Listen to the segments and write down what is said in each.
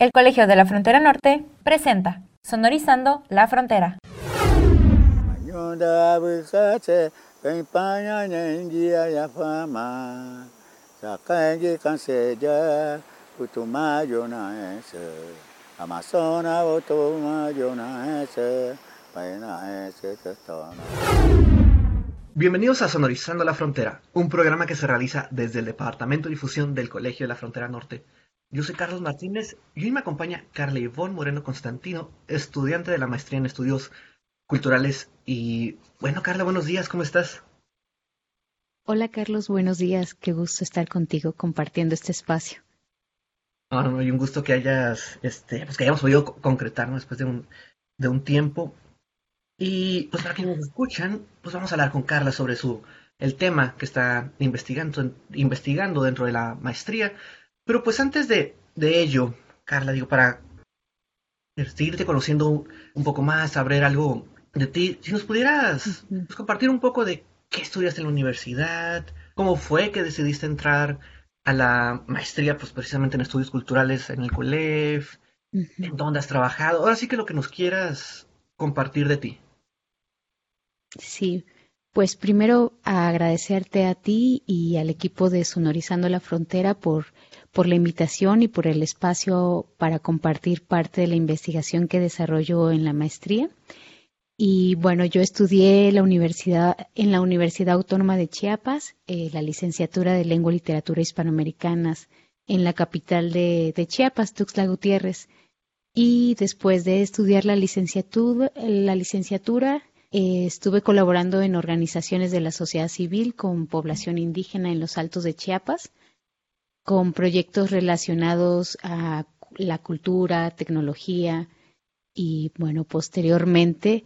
El Colegio de la Frontera Norte presenta Sonorizando la Frontera. Bienvenidos a Sonorizando la Frontera, un programa que se realiza desde el Departamento de Difusión del Colegio de la Frontera Norte. Yo soy Carlos Martínez y hoy me acompaña Carla Ivonne Moreno Constantino, estudiante de la maestría en estudios culturales. Y bueno, Carla, buenos días, ¿cómo estás? Hola Carlos, buenos días, qué gusto estar contigo compartiendo este espacio. No, no, y un gusto que hayas, este, pues que hayamos podido concretarnos después de un, de un tiempo. Y pues para quienes nos escuchan, pues vamos a hablar con Carla sobre su el tema que está investigando, investigando dentro de la maestría, pero pues antes de, ello, Carla, digo, para seguirte conociendo un poco más, saber algo de ti, si nos pudieras pues, compartir un poco de qué estudiaste en la universidad, cómo fue que decidiste entrar a la maestría, pues precisamente en estudios culturales en el COLEF, en dónde has trabajado, ahora sí que lo que nos quieras compartir de ti. Sí, pues primero agradecerte a ti y al equipo de Sonorizando la Frontera por por la invitación y por el espacio para compartir parte de la investigación que desarrollo en la maestría. Y bueno, yo estudié la universidad, en la Universidad Autónoma de Chiapas, eh, la licenciatura de Lengua y Literatura Hispanoamericanas en la capital de, Chiapas, Tuxtla Gutiérrez. Y después de estudiar la licenciatura, la licenciatura eh, estuve colaborando en organizaciones de la sociedad civil con población indígena en los Altos de Chiapas con proyectos relacionados a la cultura, tecnología y bueno, posteriormente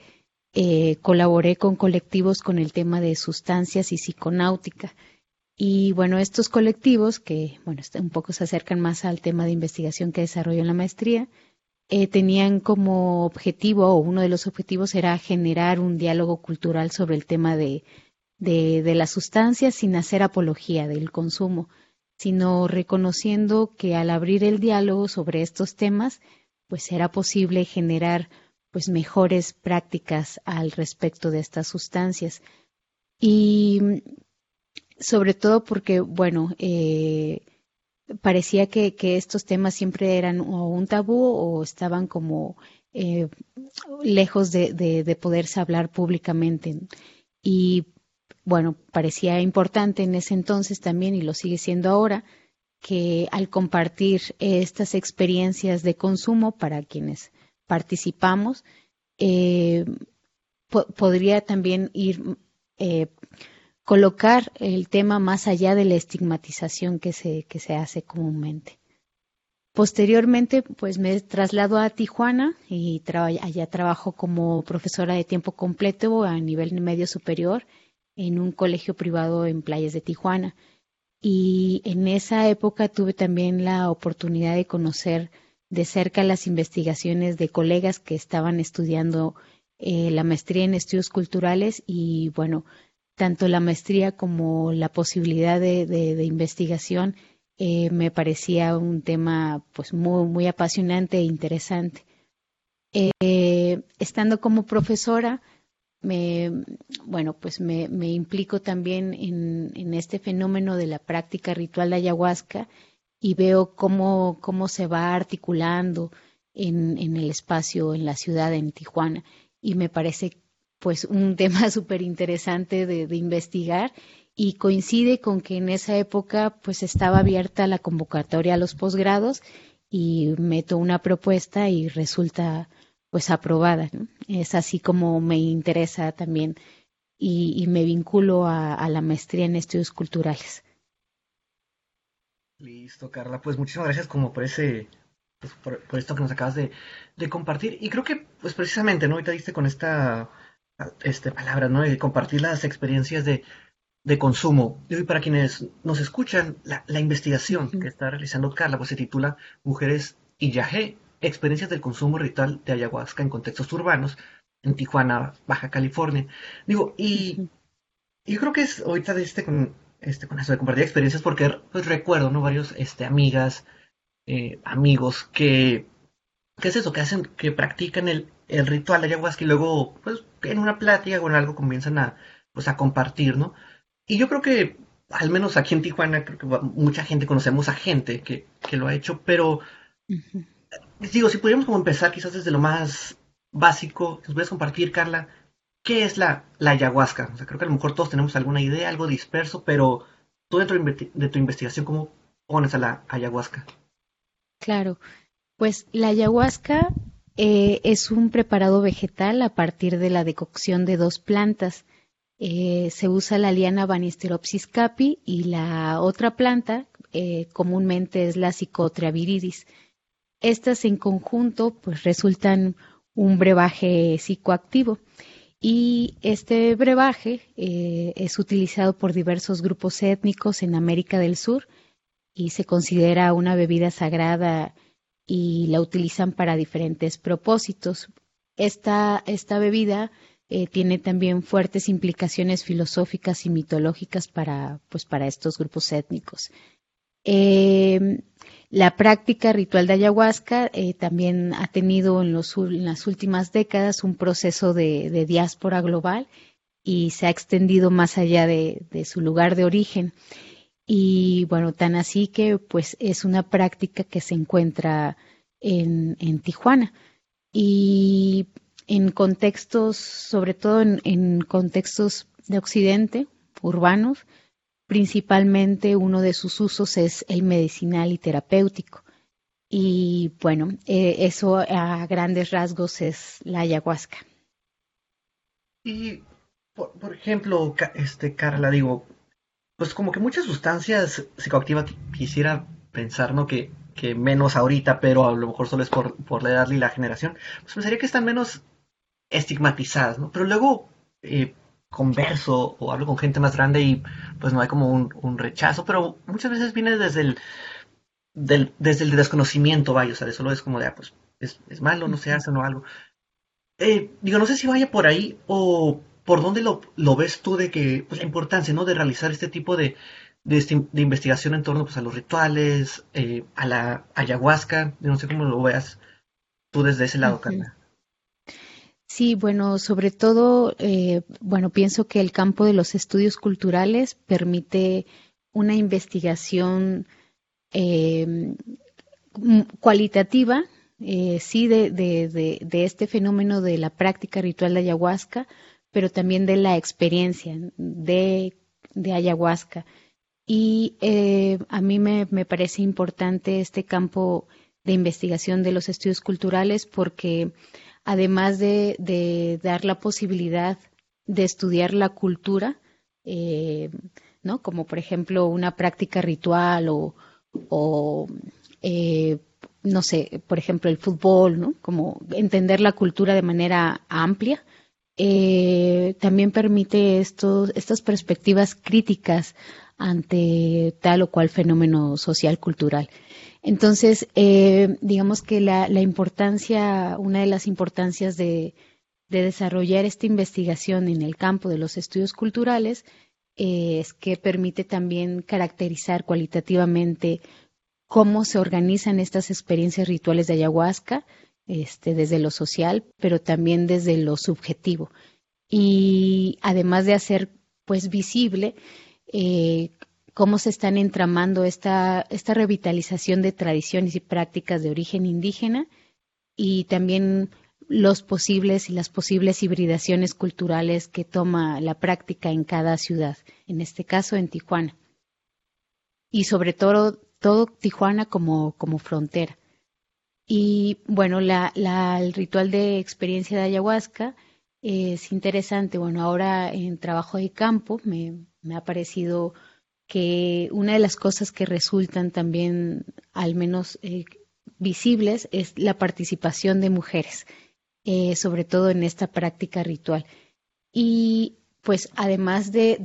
eh, colaboré con colectivos con el tema de sustancias y psiconáutica. Y bueno, estos colectivos que bueno, un poco se acercan más al tema de investigación que desarrollo en la maestría, eh, tenían como objetivo, o uno de los objetivos era generar un diálogo cultural sobre el tema de, de, de las sustancias sin hacer apología del consumo sino reconociendo que al abrir el diálogo sobre estos temas, pues era posible generar pues mejores prácticas al respecto de estas sustancias. Y sobre todo porque, bueno, eh, parecía que, estos temas siempre eran un tabú o estaban como eh, lejos de, de, poderse hablar públicamente. Y bueno, parecía importante en ese entonces también, y lo sigue siendo ahora, que al compartir estas experiencias de consumo para quienes participamos, eh, podría también ir eh, colocar el tema más allá de la estigmatización que se, que se hace comúnmente. Posteriormente, pues me traslado a Tijuana y allá trabajo como profesora de tiempo completo a nivel medio superior en un colegio privado en playas de Tijuana. Y en esa época tuve también la oportunidad de conocer de cerca las investigaciones de colegas que estaban estudiando eh, la maestría en estudios culturales y bueno, tanto la maestría como la posibilidad de, investigación eh, me parecía un tema pues muy, muy apasionante e interesante. Eh, estando como profesora, me, bueno, pues me, implico también en, este fenómeno de la práctica ritual de ayahuasca y veo cómo, cómo se va articulando en, el espacio, en la ciudad, en Tijuana. Y me parece pues un tema súper interesante de, de, investigar y coincide con que en esa época pues estaba abierta la convocatoria a los posgrados y meto una propuesta y resulta pues aprobada. Es así como me interesa también y, me vinculo a, la maestría en estudios culturales. Listo, Carla. Pues muchísimas gracias como por ese, pues, por, esto que nos acabas de, compartir. Y creo que, pues precisamente, ¿no? Ahorita diste con esta este, palabra, ¿no? De compartir las experiencias de, consumo. Y para quienes nos escuchan, la, investigación que está realizando Carla, pues se titula Mujeres y Yahé, experiencias del consumo ritual de ayahuasca en contextos urbanos en Tijuana, Baja California. Digo, y yo creo que es ahorita de este con, este, con eso de compartir experiencias, porque pues recuerdo, ¿no? Varios este, amigas eh, amigos que, ¿qué es eso? Que hacen, que practican el, el ritual de ayahuasca y luego, pues, en una plática o en algo comienzan a, pues, a compartir, ¿no? Y yo creo que, al menos aquí en Tijuana, creo que mucha gente conocemos a gente que, que lo ha hecho, pero digo, si pudiéramos como empezar quizás desde lo más básico, nos puedes compartir, Carla, ¿qué es la, ayahuasca? O sea, creo que a lo mejor todos tenemos alguna idea, algo disperso, pero tú dentro de tu investigación, ¿cómo pones a la ayahuasca? Claro, pues la ayahuasca eh, es un preparado vegetal a partir de la decocción de dos plantas. Eh, se usa la liana Banisteropsis capi y la otra planta eh, comúnmente es la Psicotria viridis. Estas en conjunto pues resultan un brebaje psicoactivo y este brebaje eh, es utilizado por diversos grupos étnicos en América del Sur y se considera una bebida sagrada y la utilizan para diferentes propósitos. Esta, esta bebida eh, tiene también fuertes implicaciones filosóficas y mitológicas para, pues, para estos grupos étnicos. Eh, la práctica ritual de ayahuasca eh, también ha tenido en, las últimas décadas un proceso de, diáspora global y se ha extendido más allá de, su lugar de origen. Y bueno, tan así que pues es una práctica que se encuentra en, Tijuana. Y en contextos, sobre todo en contextos de Occidente, urbanos, Principalmente uno de sus usos es el medicinal y terapéutico. Y bueno, eh, eso a grandes rasgos es la ayahuasca. Y, por, ejemplo, este, Carla, digo, pues como que muchas sustancias psicoactivas quisiera pensar, ¿no? Que, que menos ahorita, pero a lo mejor solo es por, por la edad y la generación, pues pensaría que están menos estigmatizadas, ¿no? Pero luego, eh, converso o hablo con gente más grande y pues no hay como un, rechazo, pero muchas veces viene desde el, desde el desconocimiento, vaya, o sea, solo es como de, ah, pues es, malo, no se hace, no algo. Eh, digo, no sé si vaya por ahí o por dónde lo, lo ves tú de que, pues la importancia, ¿no? De realizar este tipo de, de, investigación en torno pues, a los rituales, eh, a la ayahuasca, no sé cómo lo veas tú desde ese lado, Carla. Sí, bueno, sobre todo, eh, bueno, pienso que el campo de los estudios culturales permite una investigación eh, cualitativa, eh, sí, de, de, este fenómeno de la práctica ritual de ayahuasca, pero también de la experiencia de, ayahuasca. Y a mí me, me parece importante este campo de investigación de los estudios culturales porque además de, dar la posibilidad de estudiar la cultura, eh, ¿no? Como por ejemplo una práctica ritual o, eh, no sé, por ejemplo el fútbol, ¿no? Como entender la cultura de manera amplia. Eh, también permite estos, estas perspectivas críticas ante tal o cual fenómeno social cultural. Entonces, eh, digamos que la, importancia, una de las importancias de, desarrollar esta investigación en el campo de los estudios culturales eh, es que permite también caracterizar cualitativamente cómo se organizan estas experiencias rituales de ayahuasca, este, desde lo social, pero también desde lo subjetivo. Y además de hacer pues visible eh, cómo se están entramando esta, esta revitalización de tradiciones y prácticas de origen indígena y también los posibles y las posibles hibridaciones culturales que toma la práctica en cada ciudad, en este caso en Tijuana. Y sobre todo, todo Tijuana como, como frontera. Y bueno, la, el ritual de experiencia de ayahuasca es interesante. Bueno, ahora en trabajo de campo me, me ha parecido que una de las cosas que resultan también, al menos eh, visibles, es la participación de mujeres, eh, sobre todo en esta práctica ritual. Y pues además de,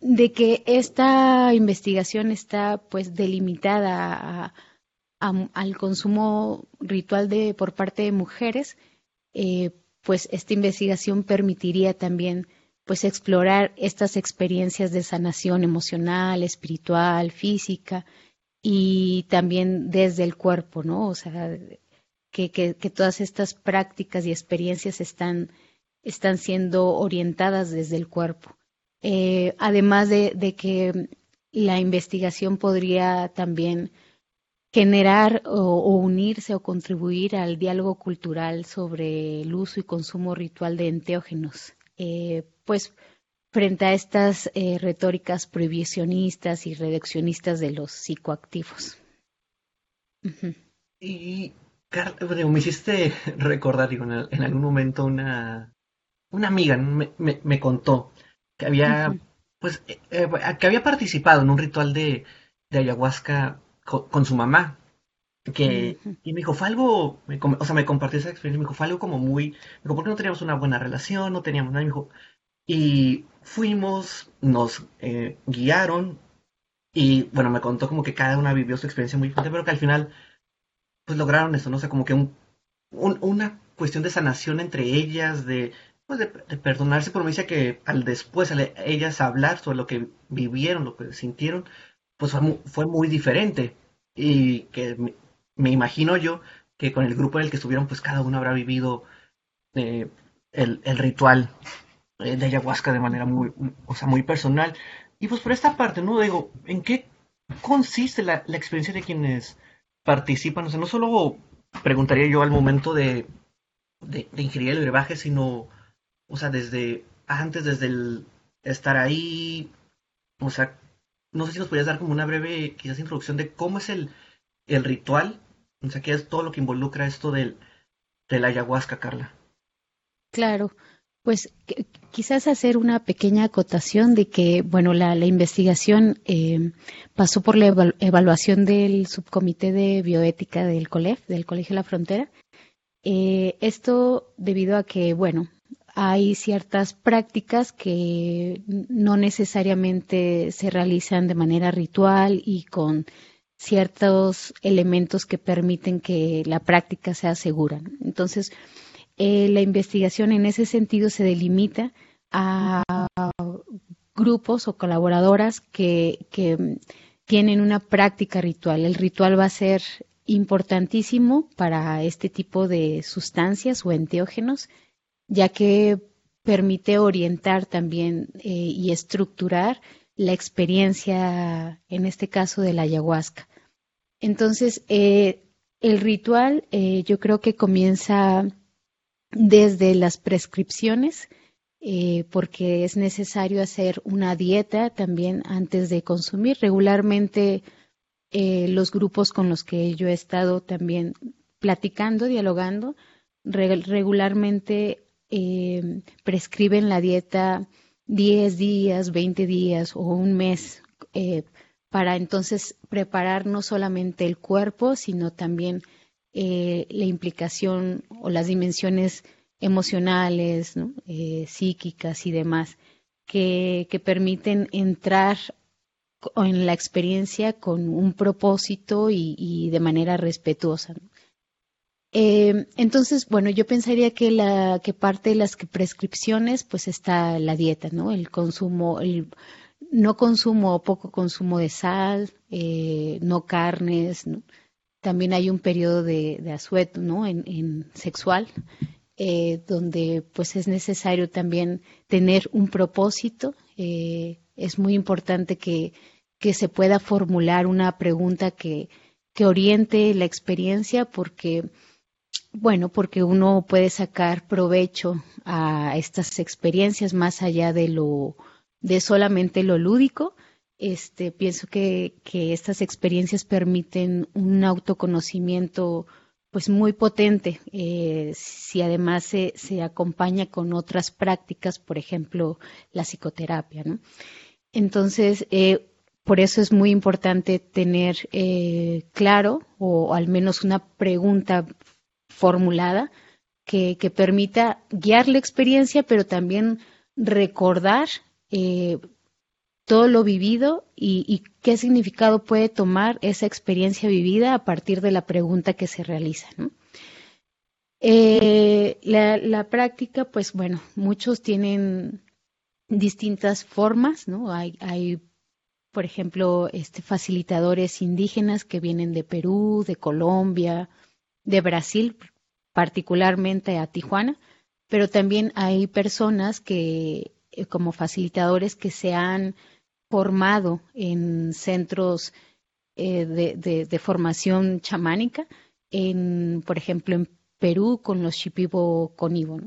de, que esta investigación está pues delimitada al consumo ritual de, por parte de mujeres, eh, pues esta investigación permitiría también pues explorar estas experiencias de sanación emocional, espiritual, física y también desde el cuerpo, ¿no? O sea, que, que, todas estas prácticas y experiencias están, están siendo orientadas desde el cuerpo. Eh, además de, de, que la investigación podría también generar o, unirse o contribuir al diálogo cultural sobre el uso y consumo ritual de enteógenos. Eh, pues frente a estas eh, retóricas prohibicionistas y reduccionistas de los psicoactivos. Y me hiciste recordar, digo, en, algún momento una, una amiga me, contó que había, pues, eh, eh, que había participado en un ritual de, ayahuasca con, su mamá. Que, y me dijo, fue algo, o sea, me compartió esa experiencia, me dijo, fue algo como muy, me dijo, porque no teníamos una buena relación, no teníamos nada, me dijo, y fuimos, nos eh, guiaron y bueno, me contó como que cada una vivió su experiencia muy diferente, pero que al final pues lograron eso, ¿no? O sea, como que un, una cuestión de sanación entre ellas, de, pues de, perdonarse, pero me dice que al después, ellas hablar sobre lo que vivieron, lo que sintieron, pues fue muy, diferente. Y que me, imagino yo que con el grupo en el que estuvieron, pues cada uno habrá vivido eh, el, ritual de ayahuasca de manera muy, o sea, muy personal. Y pues por esta parte, ¿no? Digo, ¿en qué consiste la, experiencia de quienes participan? O sea, no solo preguntaría yo al momento de, de, ingerir el brebaje, sino, o sea, desde antes, desde el estar ahí, o sea, no sé si nos podrías dar como una breve, quizás, introducción de cómo es el, el ritual, o sea, qué es todo lo que involucra esto del, de la ayahuasca, Carla. Claro, pues quizás hacer una pequeña acotación de que, bueno, la, investigación eh, pasó por la evaluación del subcomité de bioética del COLEF, del Colegio de la Frontera. Eh, esto debido a que, bueno, hay ciertas prácticas que no necesariamente se realizan de manera ritual y con ciertos elementos que permiten que la práctica sea segura. Entonces, eh, la investigación en ese sentido se delimita a grupos o colaboradoras que, tienen una práctica ritual. El ritual va a ser importantísimo para este tipo de sustancias o enteógenos, ya que permite orientar también eh, y estructurar la experiencia, en este caso de la ayahuasca. Entonces, eh, el ritual yo creo que comienza desde las prescripciones, eh, porque es necesario hacer una dieta también antes de consumir. Regularmente eh, los grupos con los que yo he estado también platicando, dialogando, regularmente eh, prescriben la dieta 10 días, 20 días o un mes para entonces preparar no solamente el cuerpo, sino también eh, la implicación o las dimensiones emocionales, eh, psíquicas y demás, que, permiten entrar en la experiencia con un propósito y, de manera respetuosa. Eh, entonces, bueno, yo pensaría que parte de las prescripciones, pues está la dieta, ¿no? El consumo, el no consumo o poco consumo de sal, no carnes, ¿no? También hay un periodo de, asueto, ¿no? En, sexual, eh, donde pues es necesario también tener un propósito. Eh, es muy importante que, se pueda formular una pregunta que, que oriente la experiencia porque, bueno, porque uno puede sacar provecho a estas experiencias más allá de lo, de solamente lo lúdico este, pienso que, estas experiencias permiten un autoconocimiento pues muy potente eh, si además se, acompaña con otras prácticas, por ejemplo, la psicoterapia. Entonces, eh, por eso es muy importante tener eh, claro o al menos una pregunta formulada que, permita guiar la experiencia, pero también recordar todo lo vivido y, qué significado puede tomar esa experiencia vivida a partir de la pregunta que se realiza. Eh, la, práctica, pues bueno, muchos tienen distintas formas, ¿no? Hay, por ejemplo, este, facilitadores indígenas que vienen de Perú, de Colombia, de Brasil, particularmente a Tijuana, pero también hay personas que, eh, como facilitadores, que se han formado en centros eh, de, formación chamánica, en, por ejemplo, en Perú con los Shipibo Conibo.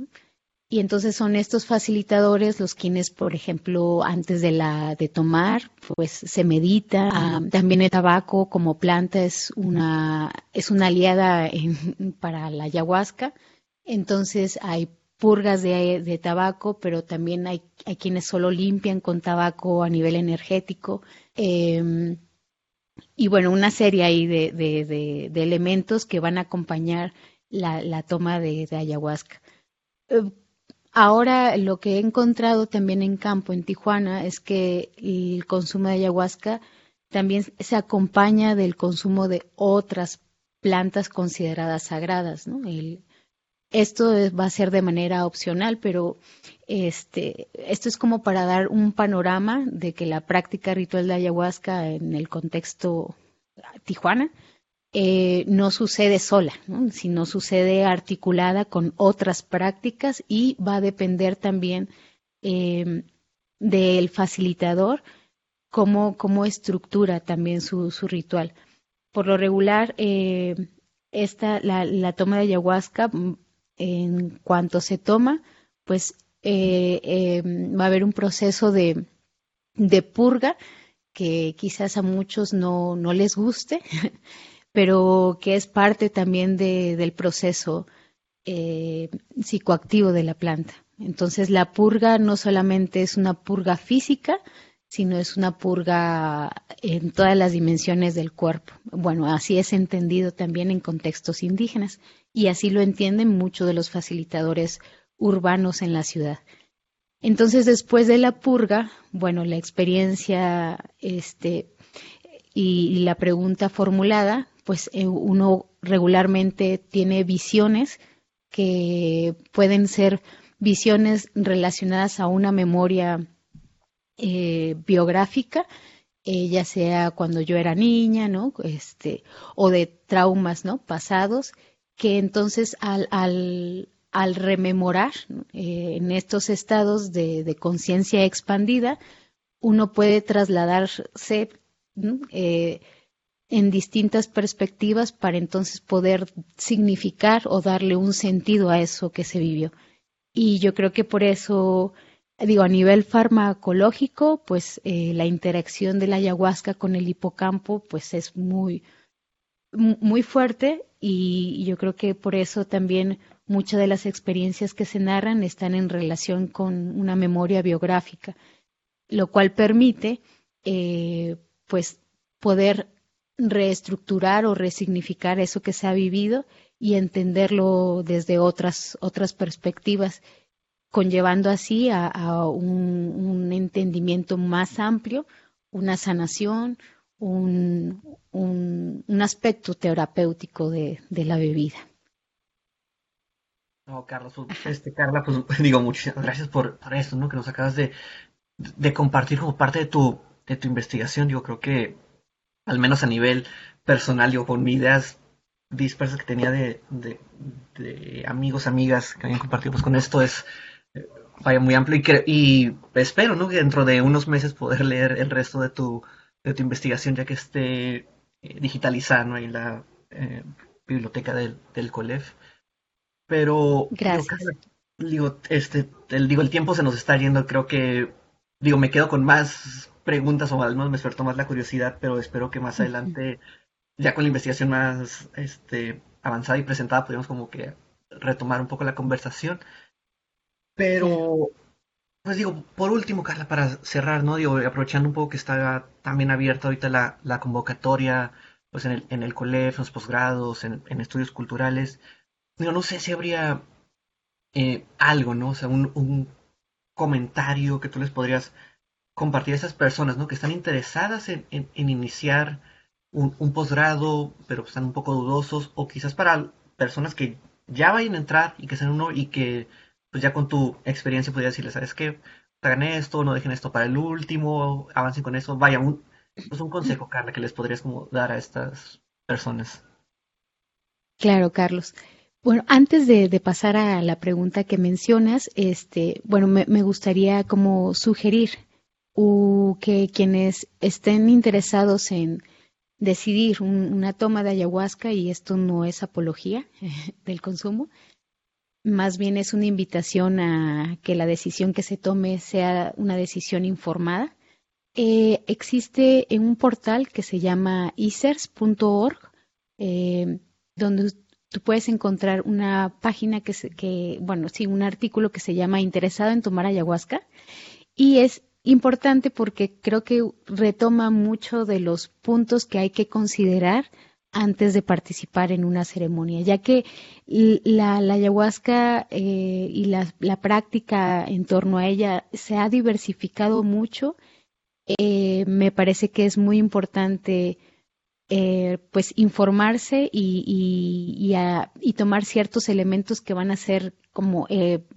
Y entonces son estos facilitadores los quienes, por ejemplo, antes de la de tomar, pues se medita. Ah, también el tabaco como planta es una es una aliada para la ayahuasca. Entonces hay purgas de, tabaco, pero también hay, hay, quienes solo limpian con tabaco a nivel energético. Em, y bueno, una serie ahí de, de, elementos que van a acompañar la, la toma de, ayahuasca. Eh, Ahora lo que he encontrado también en campo en Tijuana es que el consumo de ayahuasca también se acompaña del consumo de otras plantas consideradas sagradas. ¿no? Esto va a ser de manera opcional, pero este, esto es como para dar un panorama de que la práctica ritual de ayahuasca en el contexto Tijuana eh, no sucede sola, sino sucede articulada con otras prácticas y va a depender también em, del facilitador cómo, cómo, estructura también su, ritual. Por lo regular, eh, esta, la, toma de ayahuasca, en cuanto se toma, pues eh, em, va a haber un proceso de, de purga que quizás a muchos no, les guste, pero que es parte también del proceso eh, psicoactivo de la planta. Entonces la purga no solamente es una purga física, sino es una purga en todas las dimensiones del cuerpo. Bueno, así es entendido también en contextos indígenas y así lo entienden muchos de los facilitadores urbanos en la ciudad. Entonces, después de la purga, bueno, la experiencia este, y la pregunta formulada pues eh, uno regularmente tiene visiones que pueden ser visiones relacionadas a una memoria eh, biográfica, eh, ya sea cuando yo era niña, ¿no? Este, o de traumas, ¿no? Pasados, que entonces al, al, al rememorar en estos estados de, de conciencia expandida, uno puede trasladarse en distintas perspectivas para entonces poder significar o darle un sentido a eso que se vivió. Y yo creo que por eso, digo, a nivel farmacológico, pues eh, la interacción de la ayahuasca con el hipocampo, pues es muy, muy fuerte y yo creo que por eso también muchas de las experiencias que se narran están en relación con una memoria biográfica, lo cual permite, eh, pues, poder reestructurar o resignificar eso que se ha vivido y entenderlo desde otras, otras perspectivas, conllevando así a, un, entendimiento más amplio, una sanación, un, un, aspecto terapéutico de, la bebida. No, Carlos, pues, este, Carla, pues digo, muchas gracias por, por esto, ¿no? Que nos acabas de, de compartir como parte de tu, de tu investigación. Yo creo que al menos a nivel personal, yo con mis ideas dispersas que tenía de, amigos, amigas que habían compartido pues, con esto es vaya muy amplio y, espero ¿no? que dentro de unos meses poder leer el resto de tu, de tu investigación ya que esté eh, digitalizada en la eh, biblioteca del, del COLEF. Pero Gracias. Digo, este, el, digo, el tiempo se nos está yendo, creo que digo, me quedo con más preguntas o al menos me despertó más la curiosidad, pero espero que más adelante, ya con la investigación más este, avanzada y presentada, podamos como que retomar un poco la conversación. Pero, pues digo, por último, Carla, para cerrar, ¿no? Digo, aprovechando un poco que está también abierta ahorita la, la convocatoria, pues en el, en el colegio, en los posgrados, en, estudios culturales, digo, no sé si habría eh, algo, ¿no? O sea, un, un comentario que tú les podrías compartir a esas personas ¿no? que están interesadas en, iniciar un, posgrado, pero están un poco dudosos, o quizás para personas que ya vayan a entrar y que sean uno y que pues ya con tu experiencia podrías decirles, ¿sabes qué? Hagan esto, no dejen esto para el último, avancen con eso. Vaya, un, pues un consejo, Carla, que les podrías como dar a estas personas. Claro, Carlos. Bueno, antes de, pasar a la pregunta que mencionas, este, bueno, me, gustaría como sugerir que quienes estén interesados en decidir una toma de ayahuasca, y esto no es apología del consumo, más bien es una invitación a que la decisión que se tome sea una decisión informada. Eh, existe en un portal que se llama isers.org, eh, donde tú puedes encontrar una página que, que, bueno, sí, un artículo que se llama Interesado en tomar ayahuasca. Y es importante porque creo que retoma mucho de los puntos que hay que considerar antes de participar en una ceremonia, ya que la, ayahuasca eh, y la, práctica en torno a ella se ha diversificado mucho. Eh, me parece que es muy importante eh, pues informarse y, y, tomar ciertos elementos que van a ser como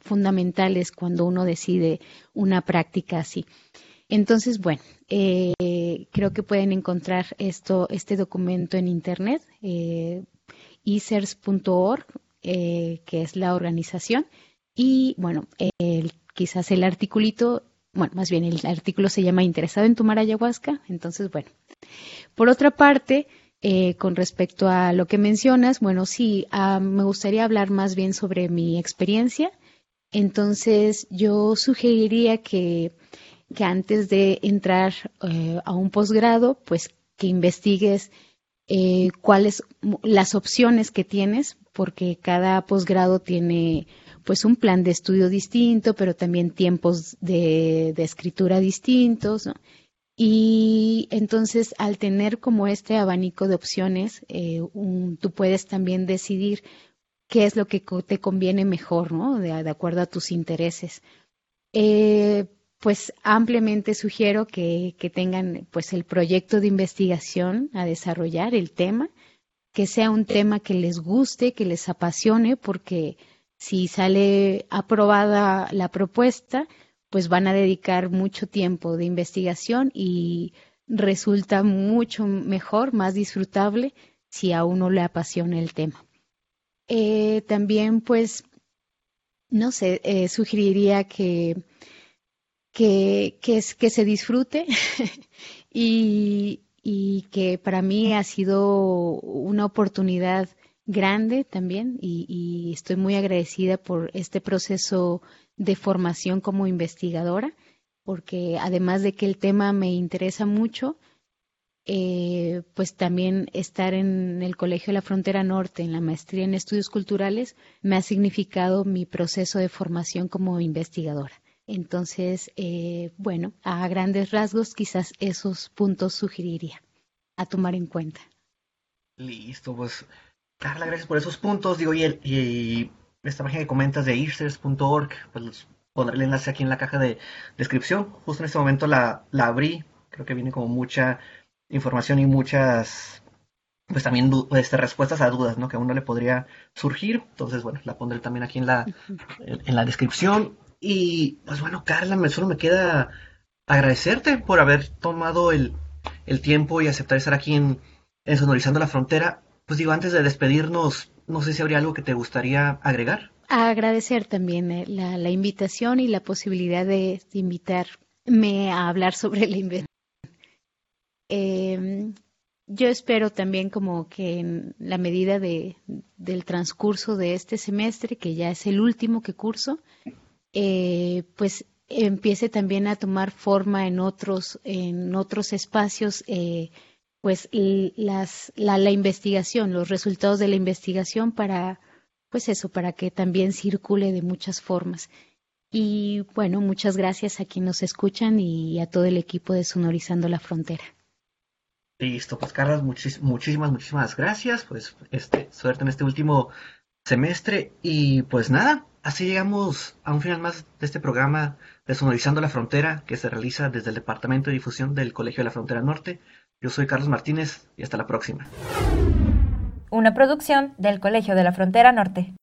fundamentales cuando uno decide una práctica así. Entonces, bueno, eh, creo que pueden encontrar esto, este documento en internet, eh, eh, que es la organización, y bueno, quizás el articulito, bueno, más bien el artículo se llama Interesado en tomar ayahuasca, entonces, bueno. Por otra parte, eh, con respecto a lo que mencionas, bueno, sí, ah, me gustaría hablar más bien sobre mi experiencia. Entonces, yo sugeriría que que antes de entrar eh, a un posgrado, pues que investigues eh, cuáles las opciones que tienes, porque cada posgrado tiene pues un plan de estudio distinto, pero también tiempos de, escritura distintos. Y entonces, al tener como este abanico de opciones, eh, tú puedes también decidir qué es lo que te conviene mejor, ¿no? De, acuerdo a tus intereses. Eh, pues ampliamente sugiero que, tengan pues el proyecto de investigación a desarrollar, el tema, que sea un tema que les guste, que les apasione, porque si sale aprobada la propuesta, pues van a dedicar mucho tiempo de investigación y resulta mucho mejor, más disfrutable si a uno le apasiona el tema. Eh, también, pues, no sé, eh, sugeriría que que, que, que se disfrute y, que para mí ha sido una oportunidad grande también y, estoy muy agradecida por este proceso de formación como investigadora, porque además de que el tema me interesa mucho, eh, pues también estar en el Colegio de la Frontera Norte, en la maestría en estudios culturales, me ha significado mi proceso de formación como investigadora. Entonces, eh, bueno, a grandes rasgos quizás esos puntos sugeriría a tomar en cuenta. Listo, pues Carla, gracias por esos puntos. Digo, y, y esta página que comentas de easters.org, pues pondré el enlace aquí en la caja de descripción. Justo en este momento la, la abrí, creo que viene como mucha información y muchas pues también este, respuestas a dudas ¿no? que a uno le podría surgir. Entonces, bueno, la pondré también aquí en la, en la descripción. Y pues bueno, Carla, me, solo me queda agradecerte por haber tomado el, tiempo y aceptar estar aquí en, Sonorizando la Frontera. Pues digo, antes de despedirnos, no sé si habría algo que te gustaría agregar. Agradecer también eh, la, invitación y la posibilidad de, invitarme a hablar sobre la invención. Em, yo espero también como que en la medida de, del transcurso de este semestre, que ya es el último que curso, eh, pues empiece también a tomar forma en otros, en otros espacios, eh, pues las, la, la, investigación, los resultados de la investigación para, pues eso, para que también circule de muchas formas. Y bueno, muchas gracias a quienes nos escuchan y a todo el equipo de Sonorizando la Frontera. Listo, pues Carlos, muchísimas, muchísimas gracias. Pues este, suerte en este último semestre. Y pues nada, Así llegamos a un final más de este programa de Sonorizando la Frontera que se realiza desde el Departamento de Difusión del Colegio de la Frontera Norte. Yo soy Carlos Martínez y hasta la próxima. Una producción del Colegio de la Frontera Norte.